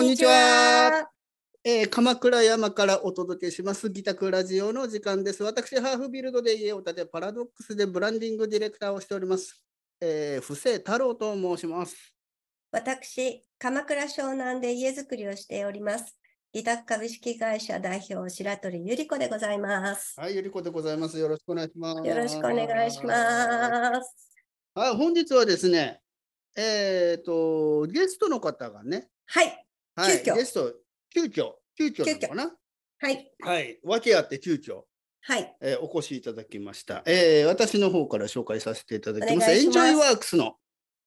こんにちは。えー、鎌倉山からお届けします、ギタクラジオの時間です。私、ハーフビルドで家を建て、パラドックスでブランディングディレクターをしております。えー、布施太郎と申します。私、鎌倉湘南で家づくりをしております。ギタク株式会社代表、白鳥ゆり子でございます。はい、ゆり子でございます。よろしくお願いします。よろしくお願いします。はい、本日はですね、えっ、ー、と、ゲストの方がね、はい。はい、ゲスト、急遽、急遽なのかな？はい。はい。訳あって急遽。はい、えー、お越しいただきました、えー。私の方から紹介させていただきます。エンジョイワークスの、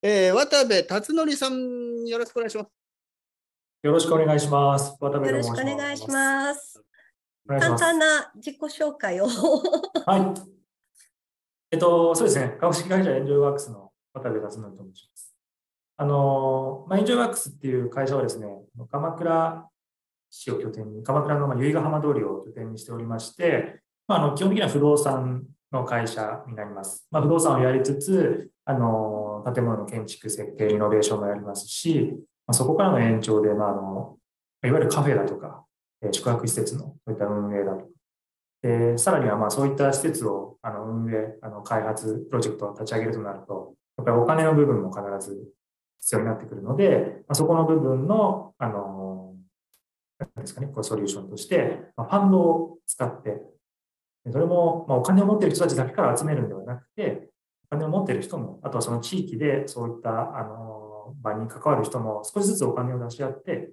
えー、渡部達則さん、よろしくお願いします。よろしくお願いします。渡部よろしくお願いします。簡単な自己紹介を はい。えっと、そうですね。株式会社エンジョイワークスの渡部達則と申します。あの、まあ、エンジョイワークスっていう会社はですね、鎌倉市を拠点に、鎌倉の由比ヶ浜通りを拠点にしておりまして、まあ、あの基本的には不動産の会社になります。まあ、不動産をやりつつ、あの建物の建築設計、イノベーションもやりますし、まあ、そこからの延長で、まあ、あのいわゆるカフェだとか、宿泊施設のそういった運営だとか、でさらにはまあそういった施設をあの運営、あの開発、プロジェクトを立ち上げるとなると、やっぱりお金の部分も必ず必要になってくるので、まあ、そこの部分の、あの、なんですかね、こうソリューションとして、まあ、ファンドを使って、それも、まあ、お金を持っている人たちだけから集めるんではなくて、お金を持っている人も、あとはその地域でそういった、あの、場に関わる人も少しずつお金を出し合って、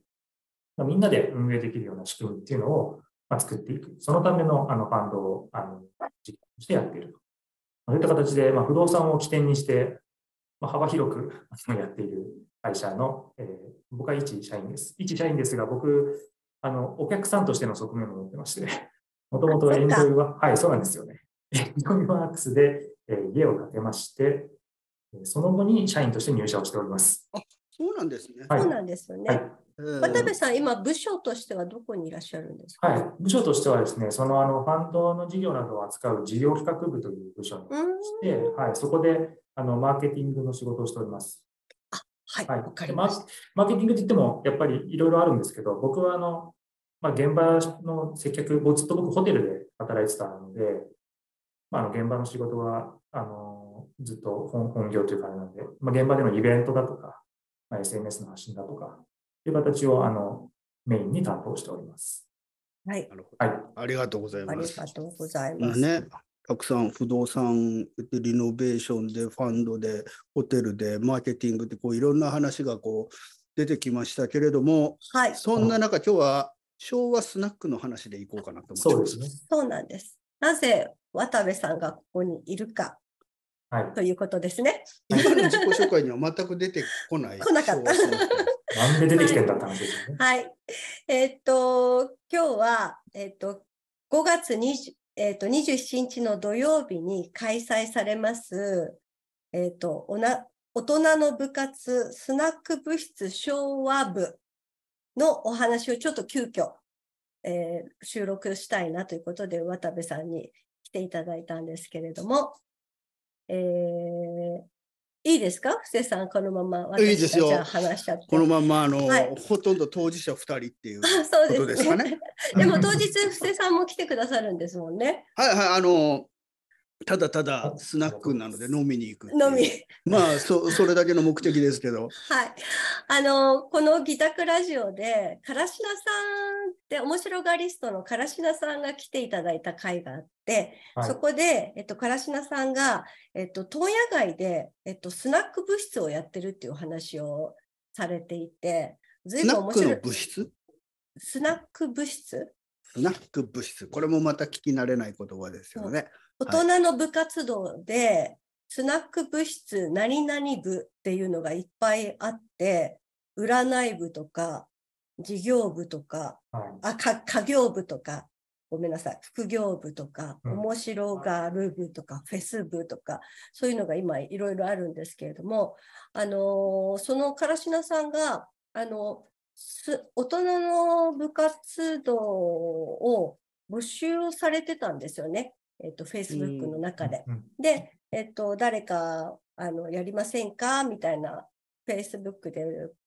まあ、みんなで運営できるような仕組みっていうのを、まあ、作っていく。そのためのあのファンドをあの実験してやっていると。そういった形で、まあ、不動産を起点にして、まあ、幅広くやっている会社の、えー、僕は一社員です。一社員ですが、僕、あの、お客さんとしての側面を持ってまして、もともとエンジョイは、はい、そうなんですよね。エンジョイワークスで、えー、家を建てまして、その後に社員として入社をしております。あ、そうなんですね。はい、そうなんですよね。はい渡部さん、今、部署としてはどこにいらっしゃるんですか、はい、部署としてはですね、そのあのファンドの事業などを扱う事業企画部という部署にして、はい、そこであのマーケティングの仕事をしております。あはい、わ、はい、かりました。マーケティングといっても、やっぱりいろいろあるんですけど、僕はあの、まあ、現場の接客、ずっと僕ホテルで働いてたので、まあ、あの現場の仕事はあのずっと本本業というかあれなんで、まあ、現場でのイベントだとか、まあ、SNS の発信だとか、という形をあのメインに担当しております。はい。はい。ありがとうございます。ありがとうございます。ね、たくさん不動産でリノベーションでファンドでホテルでマーケティングでこういろんな話がこう出てきましたけれども、はい、そんな中今日は昭和スナックの話でいこうかなと思ってます。そうですね。そうなんです。なぜ渡部さんがここにいるか、はい、ということですね。今の自己紹介には全く出てこない。来なかった。なんで出てきてんだっですね。はい。えー、っと、今日は、えー、っと、5月20、え、ー、と、27日の土曜日に開催されます、え、ー、と、おな、大人の部活スナック部室昭和部のお話をちょっと急遽、えー、収録したいなということで渡部さんに来ていただいたんですけれども、えー、いいですか？布施さん、このまま私たちは話しちゃって。このままあの、はい、ほとんど当事者2人っていうことですかね。でも当日、布施さんも来てくださるんですもんね。はいはい、あの、ただただスナックなので飲みに行く飲み。まあそ、それだけの目的ですけど。はい。あの、このギタクラジオで、唐品さんって面白がリストの唐品さんが来ていただいた回があって、はい、そこで、えっと、唐品さんが、えっと、問屋街で、えっと、スナック物質をやってるっていう話をされていて、ずいぶん面白い。物質？スナック物質？スナック物質。これもまた聞き慣れない言葉ですよね。大人の部活動で、スナック部室何々部っていうのがいっぱいあって、占い部とか、事業部とか、はい、あか家業部とか、ごめんなさい、副業部とか、うん、面白がる部とか、フェス部とか、そういうのが今いろいろあるんですけれども、あのー、その唐品さんが、あの大人の部活動を募集されてたんですよね。えっ、ー、と、Facebook の中で。で、えっ、ー、と、誰か、あの、やりませんか？みたいな、Facebook で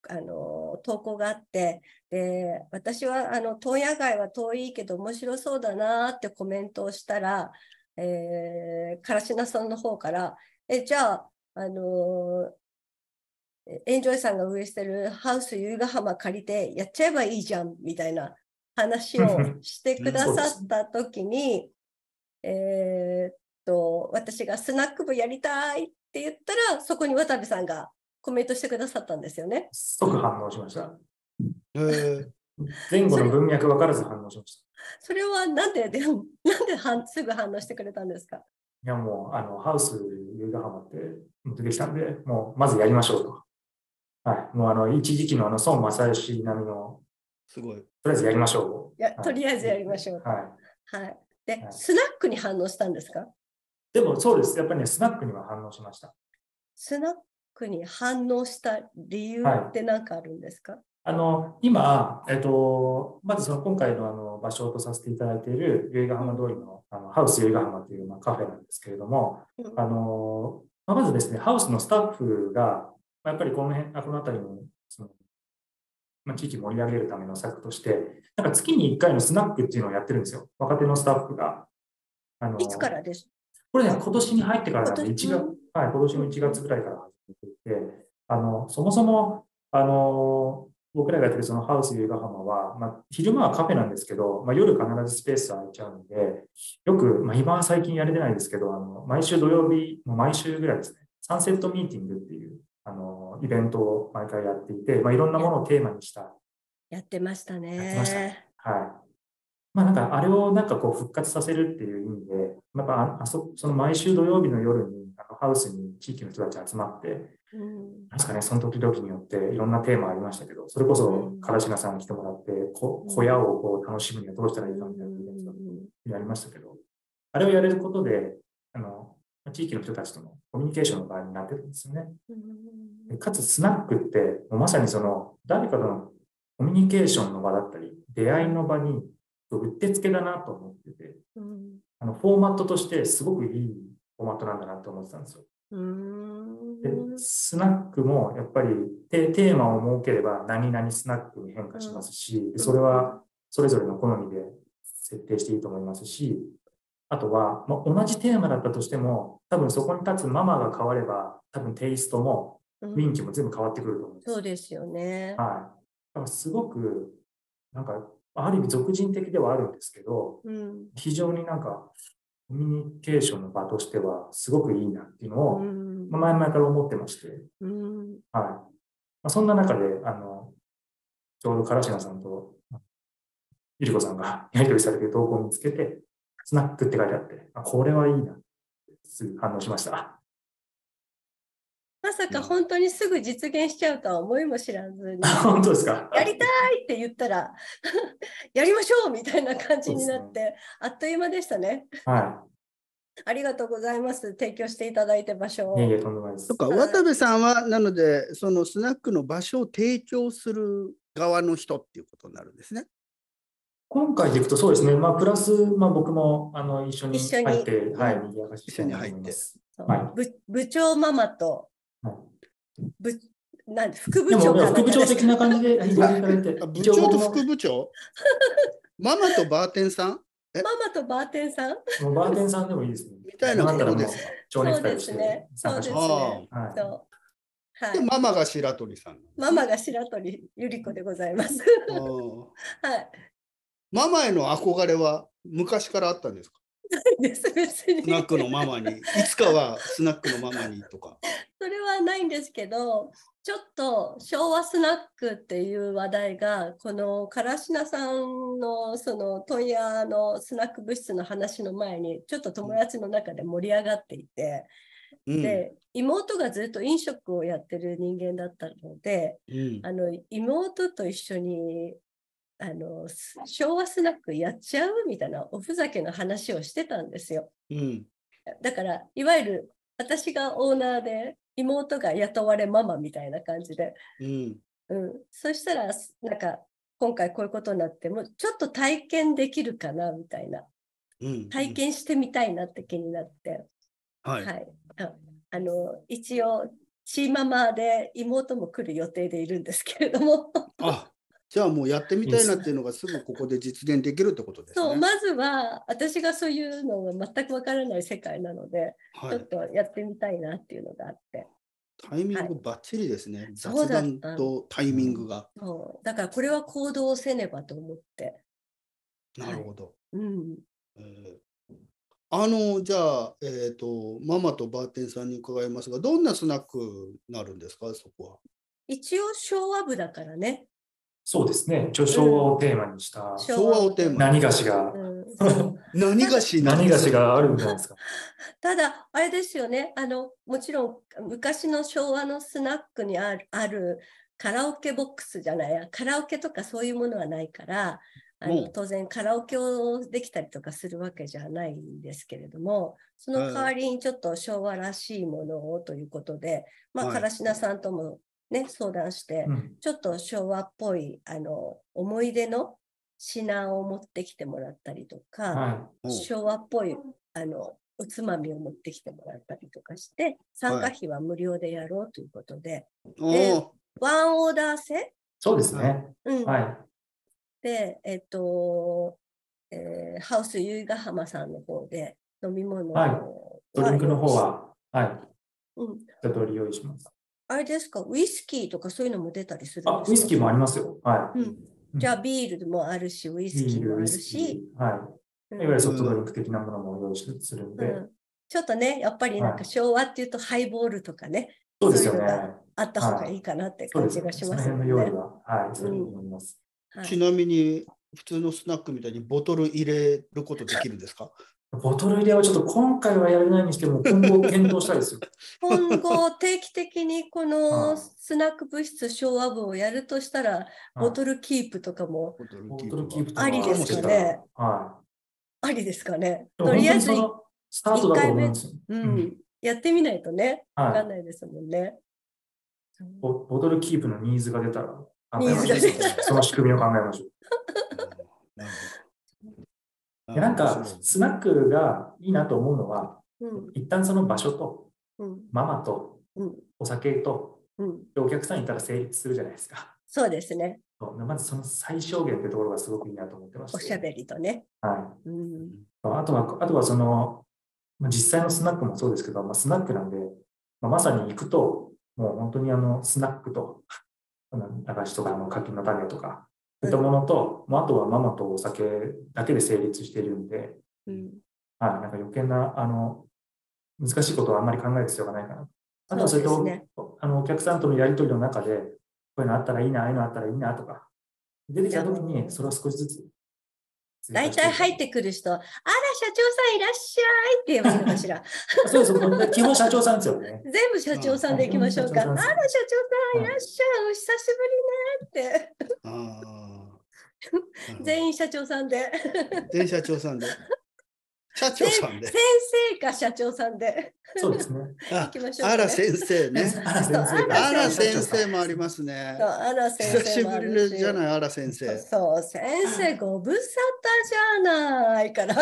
あの投稿があって。で私はあの問屋街は遠いけど面白そうだなってコメントをしたら、えー、唐品さんの方からえじゃああのエンジョイさんが運営してるハウス由比ヶ浜借りてやっちゃえばいいじゃんみたいな話を してくださった時に、えっと私がスナック部やりたいって言ったらそこに渡部さんがコメントしてくださったんですよね。即反応しました。前後の文脈分からず反応しました。それはなんで、でなんですぐ反応してくれたんですか？いやもう、あの、ハウス由比ヶ浜って出てきたんで、もう、まずやりましょうと。はい。もう、あの、一時期のあの、孫正義並みの、すごい。とりあえずやりましょう。いや、とりあえずやりましょう。はい。はい。で、はい、スナックに反応したんですか？でも、そうです。やっぱりね、スナックには反応しました。スナックに反応した理由って何かあるんですか、はいあの今、えっと、まずその今回のあの場所とさせていただいている由比ヶ浜通りのあのハウス由比ヶ浜というまあカフェなんですけれども、あのまあ、まずですね、ハウスのスタッフが、やっぱりこの辺、この辺りのその、まあ、地域盛り上げるための策として、なんか月に1回のスナックっていうのをやってるんですよ。若手のスタッフが。あのいつからです？これね、今年に入ってからなんで、1月、はい、今年の1月ぐらいから始めていて、あの、そもそも、あの、僕らがやってるそのハウス由比ヶ浜は、まあ、昼間はカフェなんですけど、まあ、夜必ずスペース空いちゃうんで、よく、まあ、今は最近やれてないですけど、あの毎週土曜日、毎週ぐらいですね、サンセットミーティングっていうあのイベントを毎回やっていて、まあ、いろんなものをテーマにした。やってましたね。やってました、ね。はい。まあなんかあれをなんかこう復活させるっていう意味で、やっぱあそその毎週土曜日の夜にあのハウスに地域の人たち集まって、うん、なんですかね、その時々によっていろんなテーマありましたけど、それこそ唐島さんに来てもらって、こ小屋をこう楽しむにはどうしたらいいかみたいなやりましたけど、あれをやれることで、地域の人たちとのコミュニケーションの場合になってるんですよね。かつスナックってもうまさにその誰かとのコミュニケーションの場だったり、出会いの場にうってつけだなと思ってて、あのフォーマットとしてすごくいいフォーマットなんだなと思ってたんですよ。でスナックもやっぱりテーマを設ければ何々スナックに変化しますし、それはそれぞれの好みで設定していいと思いますし、あとは、まあ、同じテーマだったとしても、多分そこに立つママが変われば、多分テイストも雰囲気も全部変わってくると思うんです。そうですよね。はい。だからすごく、なんか、ある意味俗人的ではあるんですけど、うん、非常になんか、コミュニケーションの場としてはすごくいいなっていうのを、まあ、前々から思ってまして、はいまあ、そんな中であのちょうど唐島さんとゆり子さんがやり取りされてる投稿を見つけて、スナックって書いてあって、あこれはいいなすぐ反応しました。まさか本当にすぐ実現しちゃうとは思いも知らずに、本当ですか？やりたいって言ったら、やりましょうみたいな感じになって、ね、あっという間でしたね。はい。ありがとうございます。提供していただいて場所を。いえいえ、とんでもないです。とか、渡部さんは、なので、そのスナックの場所を提供する側の人っていうことになるんですね。今回でいくとそうですね、まあ、プラス、まあ、僕もあの一緒に入って、はい、賑やかし一緒に入って。はい、部部長ママと部なん副部長か副部長的な感じで 部長と副部長？ママとバーテンさん？ママとバーテンさん？バーテンさんでもいいですね。みたいなことですか？そうですね。そうですね。はい。はい、ママが白鳥さん。ママが白鳥ゆり子でございます。はい。ママへの憧れは昔からあったんですか？です別に。スナックのママに。いつかはスナックのママにとか。それはないんですけどちょっと昭和スナックっていう話題がこの唐品さんのその問屋のスナック物質の話の前にちょっと友達の中で盛り上がっていて、うん、で妹がずっと飲食をやってる人間だったので、うん、あの妹と一緒にあの昭和スナックやっちゃうみたいなおふざけの話をしてたんですよ。うん、だからいわゆる私がオーナーで妹が雇われママみたいな感じで、うん、うん、そしたらなんか今回こういうことになってもちょっと体験できるかなみたいな、うん、体験してみたいなって気になって、はい、はい、あの一応シーママで妹も来る予定でいるんですけれども。あじゃあもうやってみたいなっていうのがすぐここで実現できるってことですね。そう、まずは私がそういうのが全くわからない世界なので、はい、ちょっとやってみたいなっていうのがあって。タイミングばっちりですね。はい、雑談とタイミングが、そうだからこれは行動せねばと思って。なるほど。はい、うん。えー、あのじゃあ、えーと、ママとバーテンさんに伺いますが、どんなスナックになるんですか、そこは。一応昭和部だからね。そうですね。一応昭和をテーマにした。昭和をテーマ。何菓子が。何菓子何菓子があるんじゃないですか。ただ、あれですよね。あの、もちろん昔の昭和のスナックにあるあるカラオケボックスじゃないや、カラオケとかそういうものはないから、あの当然カラオケをできたりとかするわけじゃないんですけれども、その代わりにちょっと昭和らしいものをということで、まあ、唐品さんともね、相談して、うん、ちょっと昭和っぽいあの思い出の品を持ってきてもらったりとか、はい、昭和っぽいあのおつまみを持ってきてもらったりとかして、参加費は無料でやろうということで、はい、でワンオーダー制？そうですね。うん、はい。で、えっと、えー、ハウス由比ヶ浜さんの方で飲み物を、はい、ドリンクの方は、はい、うん、一通り用意します。あれですか、ウイスキーとかそういうのも出たりするんですか？あウイスキーもありますよ。はい。うん、じゃあ、ビールもあるし、ウイスキーもあるし。はい。いわゆるソフトドリンク的なものも用意するんで、うん、ちょっとね、やっぱりなんか昭和っていうとハイボールとかね、そうですよね。あった方がい。いかなって感じがしますね。ねはい、そう思います。ちなみに、普通のスナックみたいにボトル入れることできるんですか？ボトル入れはちょっと今回はやれないにしても、今後検討したいですよ。今後、定期的にこの スナック物質昭和部をやるとしたら、ボトルキープとかもありですかね？はい、ありですかね？とりあえず1回目、うん、やってみないとね、わかんないですもんね。ボトルキープのニーズが出たら、その仕組みを考えましょう。なんか、スナックがいいなと思うのは、うん、一旦その場所と、うん、ママと、うん、お酒と、うん、お客さんいたら成立するじゃないですか。そうですね。まずその最小限ってところがすごくいいなと思ってましおしゃべりとね。はい。うん、あとは、あとはその、実際のスナックもそうですけど、まあ、スナックなんで、まあ、まさに行くと、もう本当にあのスナックと、駄菓子とかあの柿の種とか、そういったものと、うん、あとはママとお酒だけで成立しているんで、うん、はい、なんか余計なあの難しいことはあんまり考える必要がないかな。あとはそれと、ね、あのお客さんとのやり取りの中で、こういうのあったらいいな、ああいうのあったらいいなとか、出てきたときにそれを少しずつ大体入ってくる人、あら、社長さんいらっしゃいって言えばいいのかしら。そうです、基本社長さんですよね。全部社長さんでいきましょうか。あら、社長さんいらっしゃい、お久しぶりねって。全員社長さんで。全員社長さんで。社長さんで。先生か社長さんで。そうですね。ああら先生ね。あら先生もありますね。あら先生。久しぶりじゃない、あら先生。そう、先生ご無沙汰じゃないから。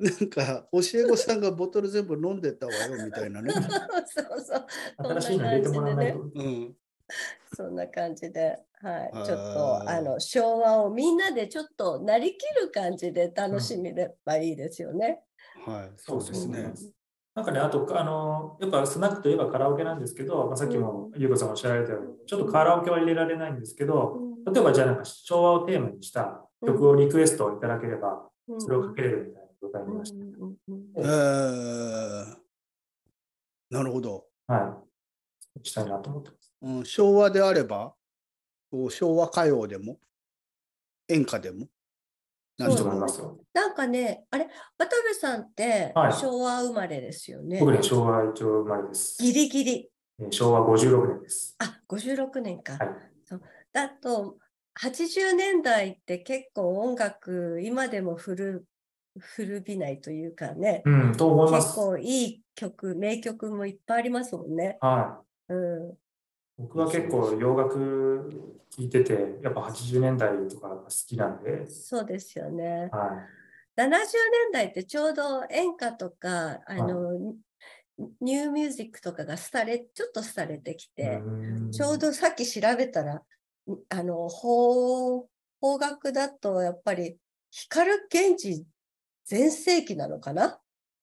なんか教え子さんがボトル全部飲んでたわよみたいなね。そうそう。新しいの入れてもらわないと。うん。そんな感じで、はい、ちょっとあの昭和をみんなでちょっとなりきる感じで楽しめればいいですよね。うん、はい、そうですね。なんかね、あと、あの、やっぱスナックといえばカラオケなんですけど、まあ、さっきも優子さんおっしゃられたように、ちょっとカラオケは入れられないんですけど、うん、例えばじゃあなんか昭和をテーマにした曲をリクエストいただければ、それをかけれるみたいな状態になりました。えー、なるほど。はい。したいなと思って。うん、昭和であれば、昭和歌謡でも、演歌でも。何と思いますよ。なんかね、あれ、渡部さんって昭和生まれですよね。僕ね、昭和一応生まれです。ギリギリ。昭和56年です。あ、56年か。はい、そうだと、80年代って結構音楽、今でも古古びないというかね、うん、と思います結構いい曲、名曲もいっぱいありますもんね。はい。うん、僕は結構洋楽聴いてて、やっぱ80年代とか好きなんで。そうですよね。はい。70年代ってちょうど演歌とか、あの、ニューミュージックとかが廃れ、ちょっと廃れてきて、ちょうどさっき調べたら、あの、邦、邦楽だとやっぱり、光源氏全盛期なのかな？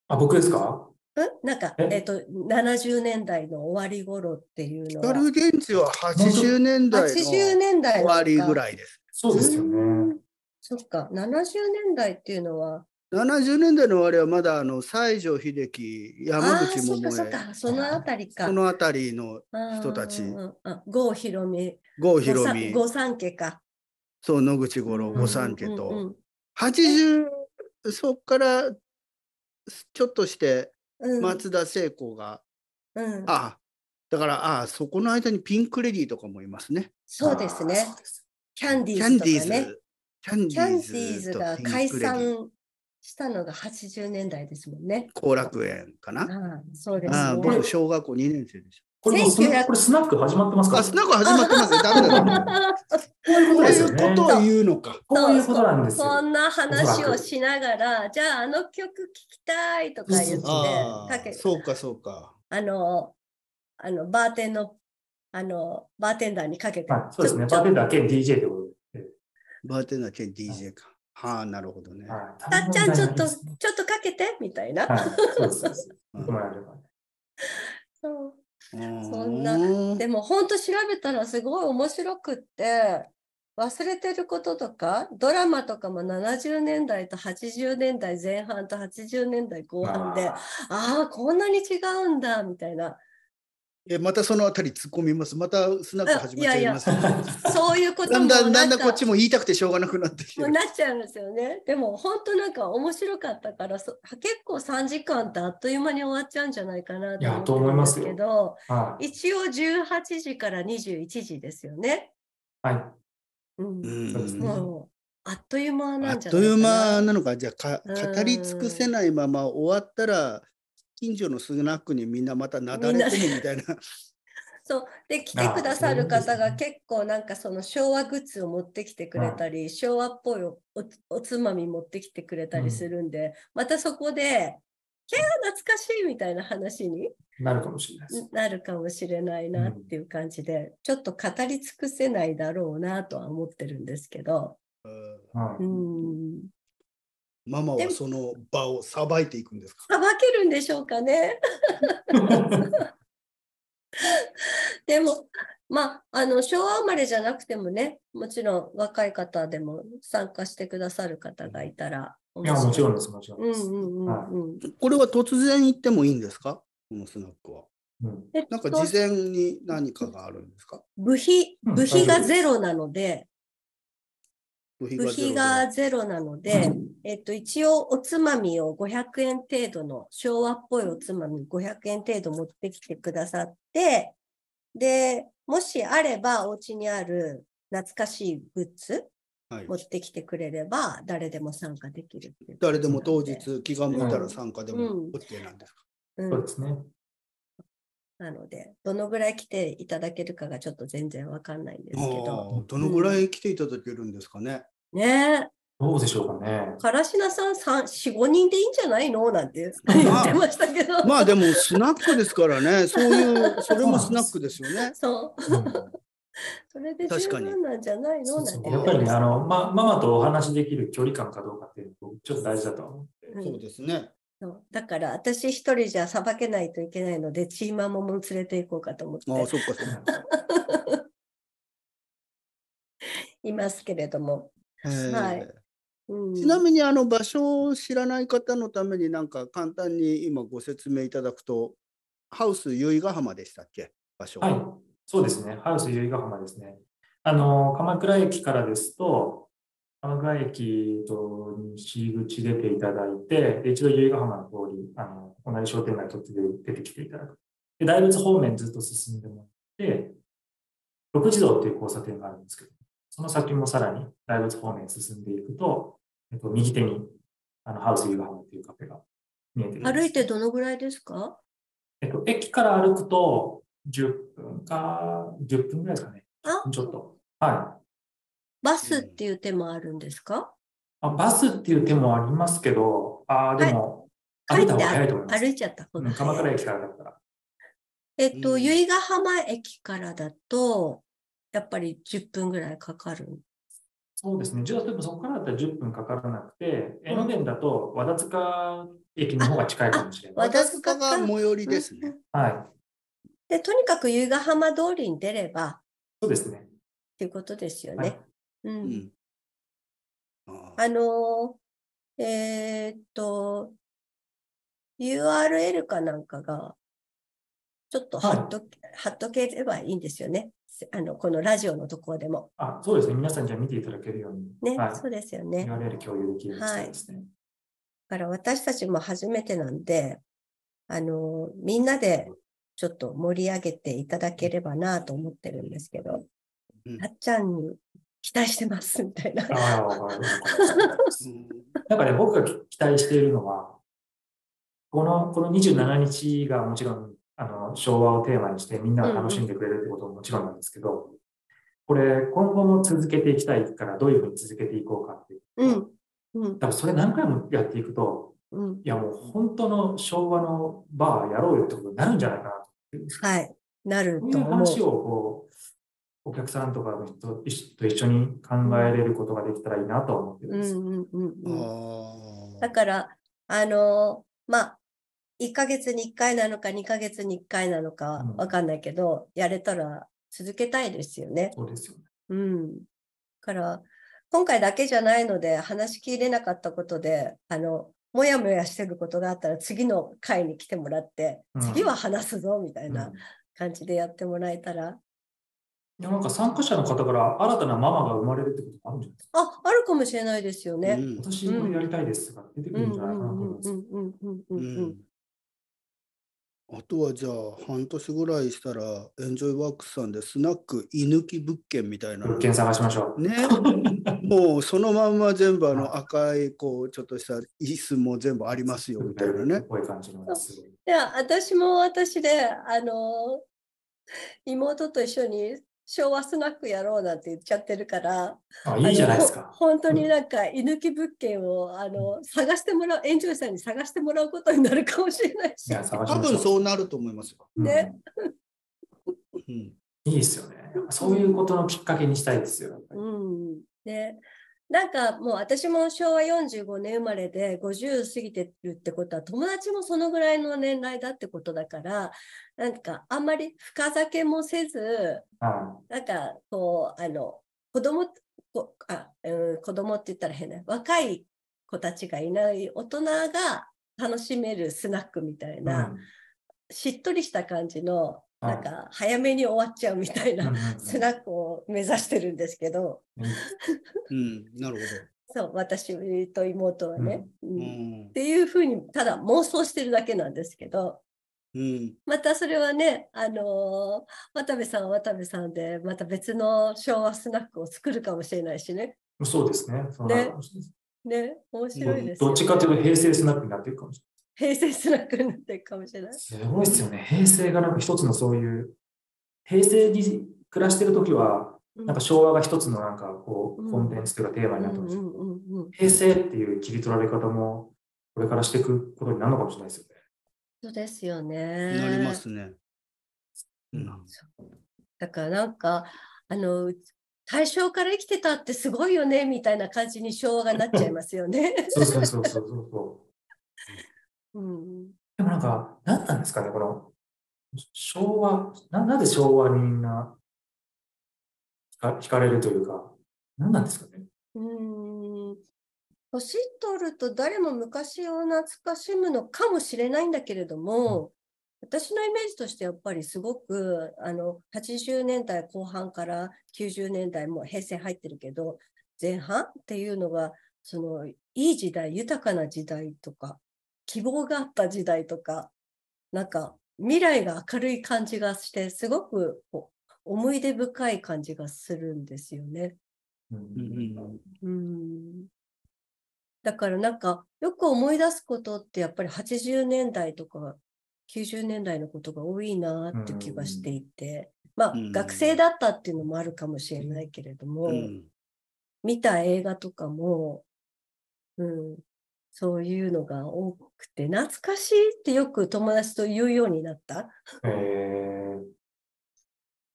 あ、僕ですか？んなんか、え？っ、と、70年代の終わり頃っていうのは。光源氏は80年代の80年代終わりぐらいです。そうですよね。そっか、70年代っていうのは。70年代の終わりはまだあの西城秀樹、山口百恵、そっか、そのあたりか。そのあたりの人たち。郷ひろみ。郷ひろみ。郷三家か。そう、野口五郎、郷三家と。80、そっからちょっとして松田聖子が、うん、ああ、だから、ああ、そこの間にピンクレディーとかもいますね。そうですね。キャンディーズとかね。キャンディーズ。が解散したのが80年代ですもんね。後楽園かな。ああそうです、ね、ああ僕、小学校2年生でした。これもこれスナック始まってますかあ、スナック始まってますよ。ダメだ。こういうことですよね。ことを言うのか。こういうことなんですよ。そんな話をしながら、じゃああの曲聴きたいとか言ってかけそうか、そうか。あの、あの、バーテンの、あの、バーテンダーにかけて。はい、そうですね。バーテンダー兼 DJ ってことで。バーテンダー兼 DJ か。はあ、なるほどね。たっちゃん、ちょっと、ちょっとかけてみたいな。はい、そうです。そう。そんな、でも本当調べたらすごい面白くって、忘れてることとか、ドラマとかも70年代と80年代前半と80年代後半で、ああ、こんなに違うんだ、みたいな。え、またそのあたり突っ込みます。またスナック始まっちゃいます、ね、いやいやそういうことだんだんだんだんこっちも言いたくてしょうがなくなってきてなっちゃうんですよね。でも本当なんか面白かったから、結構3時間ってあっという間に終わっちゃうんじゃないかなと思うんですけど、はい、一応18時から21時ですよね。はい。うん。うんもうあっという間なんじゃないかな。あっという間なのか、じゃあか語り尽くせないまま終わったら、近所のスナックにみんなまたなだれ込むみたいな。そう。で来てくださる方が結構なんかその昭和グッズを持ってきてくれたり、昭和っぽいおおつまみ持ってきてくれたりするんで、うん、またそこで「キャー懐かしい」みたいな話になるかもしれない。なるかもしれないなっていう感じで、うん、ちょっと語り尽くせないだろうなとは思ってるんですけど。うんママはその場をさばいていくんですか？さばけるんでしょうかね。でも、まあ、あの昭和生まれじゃなくてもね、もちろん若い方でも参加してくださる方がいたらいや、もちろんです、もちろんです。うんうんうんうん、これは突然行ってもいいんですか？このスナックは。うん、なんか事前に何かがあるんですか？部費、部費がゼロなので、部費がゼロなので、えっと、一応おつまみを500円程度の昭和っぽいおつまみ500円程度持ってきてくださって、で、もしあればお家にある懐かしいグッズ、持ってきてくれれば誰でも参加できる誰でも当日気が向いたら参加でも OK なんですか、うん、そうですね。なので、どのぐらい来ていただけるかがちょっと全然わかんないんですけど。どのぐらい来ていただけるんですかね？うん、ねどうでしょうかね。からしなさん4、5人でいいんじゃないの？なんて言ってましたけど。まあでもスナックですからね、そういう、それもスナックですよね。そう。うん、それで十分なんじゃないの？なんてやっぱりね、あの、ま、ママとお話しできる距離感かどうかっていうのちょっと大事だと思って。うん、そうですね。そう。だから私一人じゃさばけないといけないのでチーママも連れて行こうかと思って。あそっかそっか。いますけれども、はい。うん、ちなみにあの場所を知らない方のためになんか簡単に今ご説明いただくとハウス由比ヶ浜でしたっけ？場所はい。そうですね。ハウス由比ヶ浜ですね。あの鎌倉駅からですと鎌倉駅と西口出ていただいて、で一度由比ヶ浜の通り、あの同じ商店街とって出てきていただく。で、大仏方面ずっと進んでもらって、六時道っていう交差点があるんですけど、その先もさらに大仏方面進んでいくと、えっと、右手にあのハウス由比ヶ浜っていうカフェが見えて歩いてどのぐらいですか？えっと、駅から歩くと10分か、10分ぐらいですかね。ちょっと。はい。バスっていう手もあるんですか、あバスっていう手もありますけど、あでも、歩いた方が早いと思います。歩いちゃった方が鎌倉駅からだったら。えっと、うん由比ヶ浜駅からだと、やっぱり10分ぐらいかかる？そうですね。じゃあ、例えばそこからだったら10分かからなくて、江ノ電だと和田塚駅の方が近いかもしれない。和田和田塚が最寄りですね。はい。で、とにかく由比ヶ浜通りに出ればそうですね。っていうことですよはいね。う。うんん。ああのーえーっと、URL かなんかが、ちょっと貼っと,、貼っとければいいんですよね。あの、このラジオのところでも。あ、そうですね。皆さんじゃあ見ていただけるように。ね、はい。そうですよね。URL 共有できるようにしたいですね。だから私たちも初めてなんで、あの、みんなでちょっと盛り上げていただければなと思ってるんですけど、うんたっちゃんに期待してますみたいな。なんかね、僕が期待しているのは、このこの27日がもちろんあの昭和をテーマにしてみんなが楽しんでくれるってことももちろんなんですけど、これ今後も続けていきたいからどういうふうに続けていこうかっていう。うん。うん。多分それ何回もやっていくと、うん。いやもう本当の昭和のバーやろうよってことになるんじゃないかなと。はい。なるそういと思う。う話をこうお客さんとかの人と一と一緒に考えれることができたらいいなと思ってるんです。うんうんうんうん。あだから、あの、まあ、1ヶ月に1回なのか2ヶ月に1回なのかうんわかんないけど、やれたら続けたいですよね。そうですよね。うん。だから、今回だけじゃないので、話しきれなかったことで、あの、もやもやしてることがあったら、次の回に来てもらって、うん次は話すぞ、みたいうんな感じでやってもらえたら、いやなんか参加者の方から新たなママが生まれるってこともあるんじゃないですか？あ、あるかもしれないですよあ。ね。うん私これやりたいですとか出てくうんるんじゃないかなと思います。うんうんうんうんううんうんんあとはじゃあ半年ぐらいしたらエンジョイワークスさんでスナック居抜き物件みたいな物件探しましょう。ね もうそのまんま全部あの赤いこうちょっとした椅子も全部ありますよみたいなね。こういう感じのやつ。いや、私も私で、あの、妹と一緒に昭和スナックやろうなんて言っちゃってるから、あ、いいじゃないですか。本当になんか居抜き物件をあの探してもらう、エンジョイさんに探してもらうことになるかもしれないしい。多。分そうなると思いますよ。うんねうんいいですよね。そういうことのきっかけにしたいですよ。うん。で、なんかもう私も昭和45年生まれで50過ぎてるってことは友達もそのぐらいの年代だってことだから、なんかあんまり深酒もせず、はなんかこう、あの、子供、こあうん、子供って言ったら変な、若い子たちがいない大人が楽しめるスナックみたいい。な、しっとりした感じの、はいなんか早めに終わっちゃうみたいな、スナックを目指してるんですけど、うん、なるそう、私と妹はね。うん。っん。ていうふうに、ただ妄想してるだけなんですけど、うん。またそれはね、あのー渡部さんは渡部さんで、また別の昭和スナックを作るかもしれないしね。そうですね。そうなるかもしれないね、面白いですよ、どっちかというと平成スナックになっていくかもし平成スナックになっていくかもしれない。すごいですよね。平成がなんか一つのそういう、平成に暮らしてるときは、なんか昭和が一つのなんかこう、うんコンテンツというかテーマになってました。うんうんうんうん平成っていう切り取られ方も、これからしていくことになるのかもしれないですよね。そうですよね。なりますね。うんだからなんか、あの、大正から生きてたってすごいよね、みたいな感じに昭和がなっちゃいますよね。そうそうそうそうそうそう。うん、でもなんか、何なんですかね、この、昭和、ななぜ昭和にみんな惹かれるというか、何なんですかね？うーん年取ると誰も昔を懐かしむのかもしれないんだけれども、私のイメージとしてやっぱりすごくあの80年代後半から90年代もう平成入ってるけど前半っていうのがそのいい時代豊かな時代とか希望があった時代とかなんか未来が明るい感じがしてすごく思い出深い感じがするんですよね。うんだからなんかよく思い出すことってやっぱり80年代とか90年代のことが多いなって気がしていて、まあうん。学生だったっていうのもあるかもしれないけれども、うん。見た映画とかもうん、そういうのが多くて、懐かしいってよく友達と言うようになった？え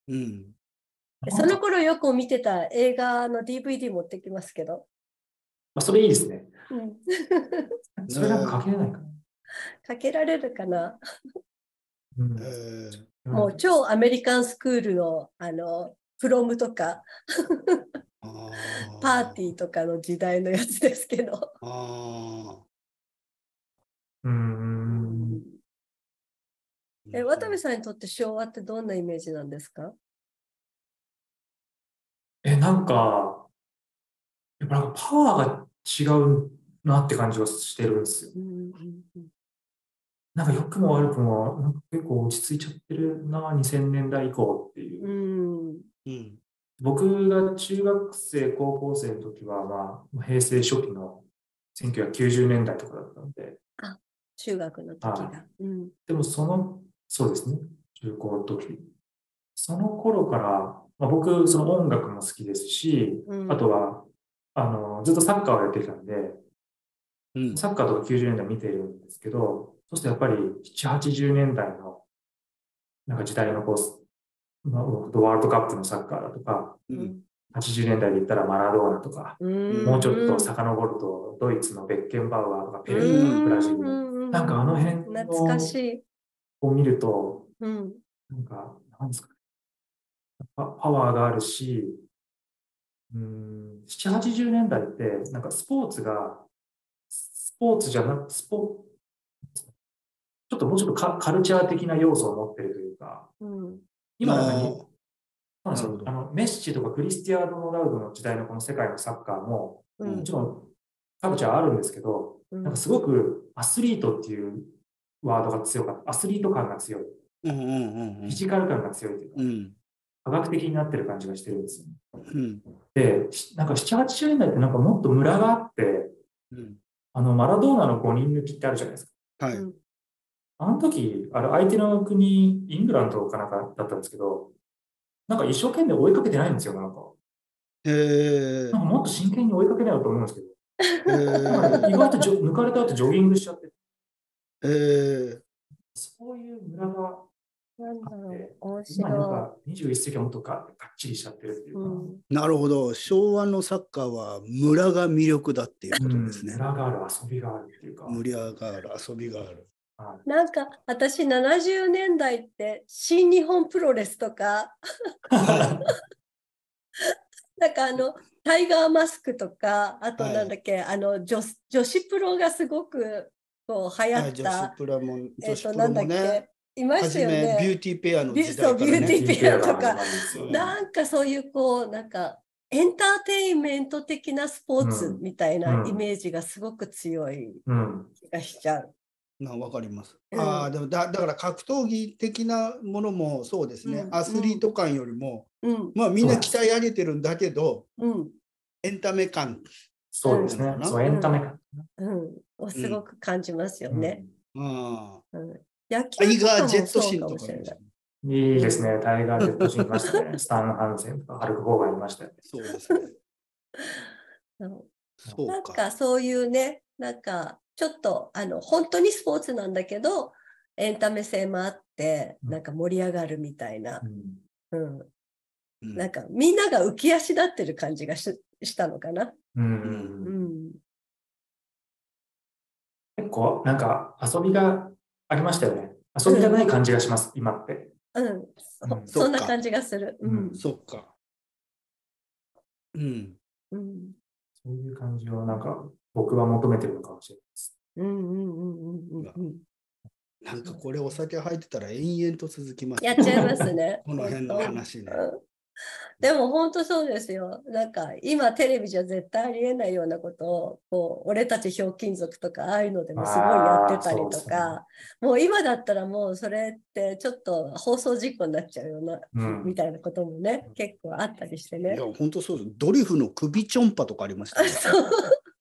うん。ー、その頃よく見てた映画の DVD 持ってきますけど？まあ、それいいですね。うん、それなんかかけれないかな。かけられるかな？うんえーもう超アメリカンスクールのあのプロムとかあパーティーとかの時代のやつですけど。ああ。うーん。え渡部さんにとって昭和ってどんなイメージなんですか？え、なんか、やっぱなんかパワーが違うなって感じがしてるんですよ。なんか良くも悪くも、なんか結構落ち着いちゃってるな、2000年代以降っていうう。んうん。僕が中学生、高校生の時は、まあ、平成初期の1990年代とかだったので、中学の時が。うんでもその、そうですね、中高の時。その頃から、まあ、僕、その音楽も好きですし、うんあとは、あの、ずっとサッカーをやってきたんで、うん。サッカーとか90年代見てるんですけど、そうするとやっぱり7、80年代のなんか時代のこう、まあ、ワールドカップのサッカーだとか、う。うんん80年代で言ったらマラドーナとか、うんもうちょっと遡るとドイツのベッケンバウアーとかペレとかうんブラジルの、なんかあの辺の懐かしい。を見ると、うんなんか、なんですかね。パパワーがあるし、うん、7、80年代って、なんかスポーツが、スポーツじゃなく、スポちょっともうちょっとカカルチャー的な要素を持ってるというか、うん今なんかに、あーそうなんですなるほどよあのメッシとかクリスティアーノ・ロナウドの時代のこの世界のサッカーも、うんもちろんカルチャーあるんですけど、うんなんかすごくアスリートっていうワードが強かった。アスリート感が強い。うんうんうんフィジカル感が強いというか、うん。科学的になってる感じがしてるんですよね。うん。で、しなんか7、80年代ってなんかもっとムラがあって、うん。あのマラドーナの5人抜きってあるじゃないですか。はい。うんあの時、あれ相手の国、イングランドかなんかだったんですけど、なんか一生懸命追いかけてないんですよ、なんか。へえなんかもっと真剣に追いかけないよと思うんですけど、意外とジョ抜かれた後ジョギングしちゃって、えへそういうムラがなんだろうあって、面今なん白か21世紀はもっとががっちりしちゃってるっていい。うか、うんなるほど。昭和のサッカーは村が魅力だっていうことですねム。ラがある、遊びがあるっていうか。無理がある、遊びがある。はいなんか私70年代って新日本プロレスとか なんかあのタイガーマスクとかあとはいなんだっけ、あの女女子プロがすごくこう流行はい女った子、プロも、女えっとなんだっ子プロもね、けいましたよね。めビューティーペアの時代ね。ビューティーペアとかねなんかそういうこうなんかエンターテインメント的なスポーツみたいなうんイメージがすごく強いうん。気がしちゃう。なわかります。うんああ、でもだだから格闘技的なものもそうですね、うんアスリート感よりも、うんまあみんな鍛え上げてるんだけど、うんエンタメ感。そうですねう。んそう、エンタメ感。うん、をすごく感じますよね。あうん野あ。球タイガー・とかもジェットそうシンとかもしれない？いいですね。タイガー・ジェットシーンいましたね。スタン・ハンセンとか、ハルク・ホーガンいましたよね。そうですね。なんかそういうね、なんかちょっとあの本当にスポーツなんだけど、エンタメ性もあって、うん。なんか盛り上がるみたいな。う、ん。うん、うん。なんかみんなが浮き足立ってる感じがししたのかな。ううんん、結構、なんか、遊びがありましたよね。遊びがない感じがします、今って。うん、そうん。そんな感じがする。ううんん、そっか。うん。うん、そういう感じを、なんか、僕は求めてるのかもしれないです。うん、うん、うん、うん、うん。なんかこれお酒入ってたら延々と続きます。やっちゃいますね。この辺の話ね。う んでも本当そうですよ。なんか今テレビじゃ絶対ありえないようなことをこう俺たちひょうきん族とかああいうのでもすごいやってたりとか、もう今だったらもうそれってちょっと放送事故になっちゃうような、うんみたいなこともね結構あったりしてねいや、。本当そうです。ドリフの首ちょんぱとかありましたね。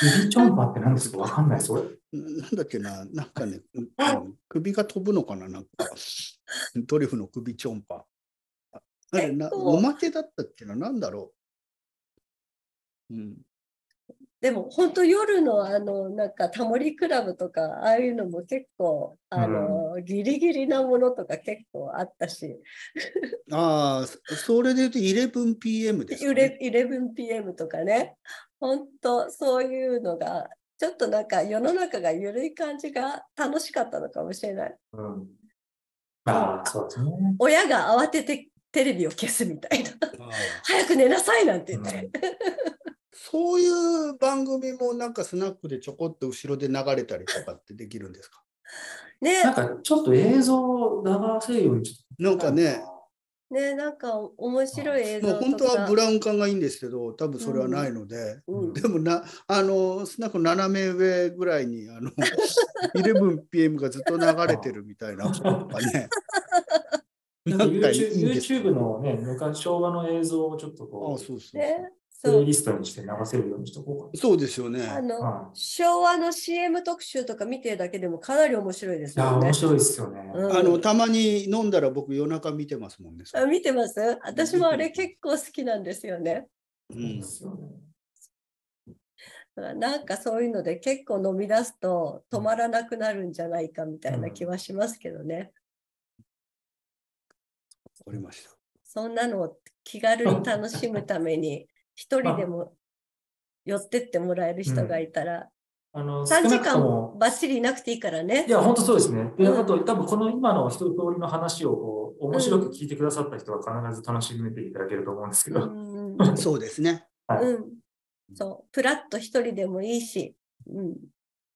そう指チョンパって何ですか？わかんないです、俺。なんだっけな、なんかね、うん首が飛ぶのかな、なんか。ドリフの首ちょんぱ。あれおまけだったっけな、なんだろう。うん。でも本当夜のあのなんかタモリクラブとかああいうのも結構あの、うん、ギリギリなものとか結構あったしああそれで言うと 11pm ですか、ね、11pm とかね本当そういうのがちょっとなんか世の中が緩い感じが楽しかったのかもしれない。うん、あそうですね、親が慌ててテレビを消すみたいな。早く寝なさいなんて言って、うん。そういう番組もなんかスナックでちょこっと後ろで流れたりとかってできるんですか？ね。なんかちょっと映像を流せるようになんかねねなんか面白い映像もう本当はブラウン管がいいんですけど多分それはないので、うんうん、でもなあのスナック斜め上ぐらいにあの 11pm がずっと流れてるみたいな とかね。なんか YouTube のね昔昭和の映像をちょっとこう。あそうそう、ねプレイリストにして流せるようにしとこうかそうですよね。あの、はい、昭和の CM 特集とか見てるだけでもかなり面白いですよね。面白いですよね、うん、あの。たまに飲んだら僕夜中見てますもんね。あ見てます？私もあれ結構好きなんですよね。うん。なんかそういうので結構飲み出すと止まらなくなるんじゃないかみたいな気はしますけどね。わ、かりました。そんなのを気軽に楽しむために一人でも寄ってってもらえる人がいたら、あの3時間ばっちりいなくていいからね。いや、本当そうですね。で、あと、多分この今の一通りの話をこう面白く聞いてくださった人は必ず楽しめていただけると思うんですけど。うん、そうですね。はい、うん。そう、プラッと一人でもいいし、うん、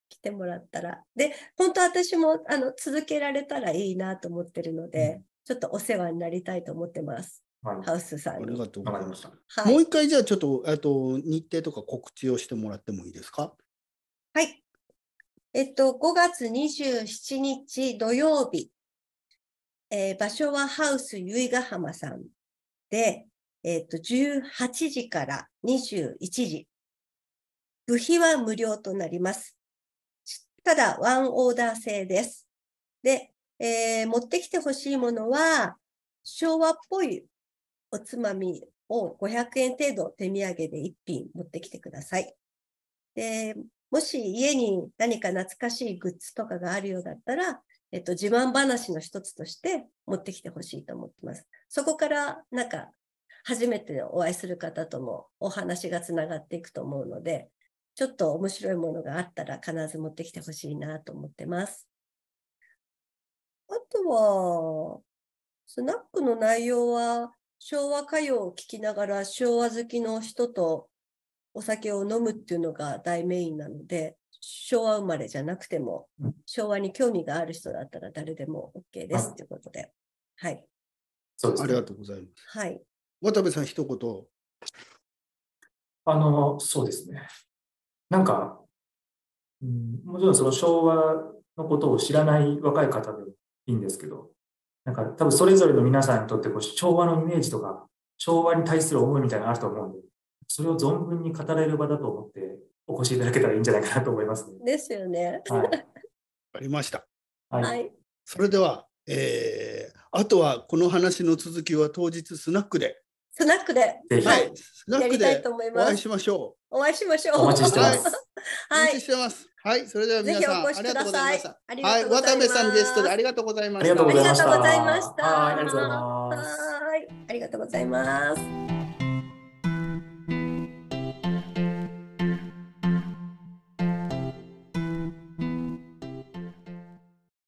来てもらったら。で、本当私もあの続けられたらいいなと思ってるので、うん、ちょっとお世話になりたいと思ってます。はい、ハウスさんありがとうございました。はい、もう一回じゃあちょっとと日程とか告知をしてもらってもいいですか？はい。えっと、5月27日土曜日、えー、場所はハウス由比ヶ浜さんで、えっと、18時から21時。部費は無料となります。ただ、ワンオーダー制です。で、えー、持ってきてほしいものは、昭和っぽいおつまみを500円程度手土産で1品持ってきてください。で、もし家に何か懐かしいグッズとかがあるようだったら、えっと、自慢話の一つとして持ってきてほしいと思ってます。そこからなんか初めてお会いする方ともお話がつながっていくと思うので、ちょっと面白いものがあったら必ず持ってきてほしいなと思ってます。あとは、スナックの内容は昭和歌謡を聴きながら昭和好きの人とお酒を飲むっていうのが大メインなので、昭和生まれじゃなくても、昭和に興味がある人だったら誰でも OK ですということで。はい。そうです、ね、ありがとうございます。はい。渡部さん、一言。あの、そうですね。なんか、うん、もちろんその昭和のことを知らない若い方でいいんですけど、なんか多分それぞれの皆さんにとってこう昭和のイメージとか、昭和に対する思いみたいなのあると思うんで、それを存分に語れる場だと思ってお越しいただけたらいいんじゃないかなと思いますね。ですよね。はい。わかりました。はい。それでは、えー、あとはこの話の続きは当日スナックで。スナックで。はい。スナックでお会いしましょう。お会いしましょう。お待ちしてます。はい。お待ちしてます。はい、それでは皆さん、ありがとうございました。はい、渡部さんゲストでありがとうございました。ありがとうございました。はい、ありがとうございます。はい、ありがとうございます。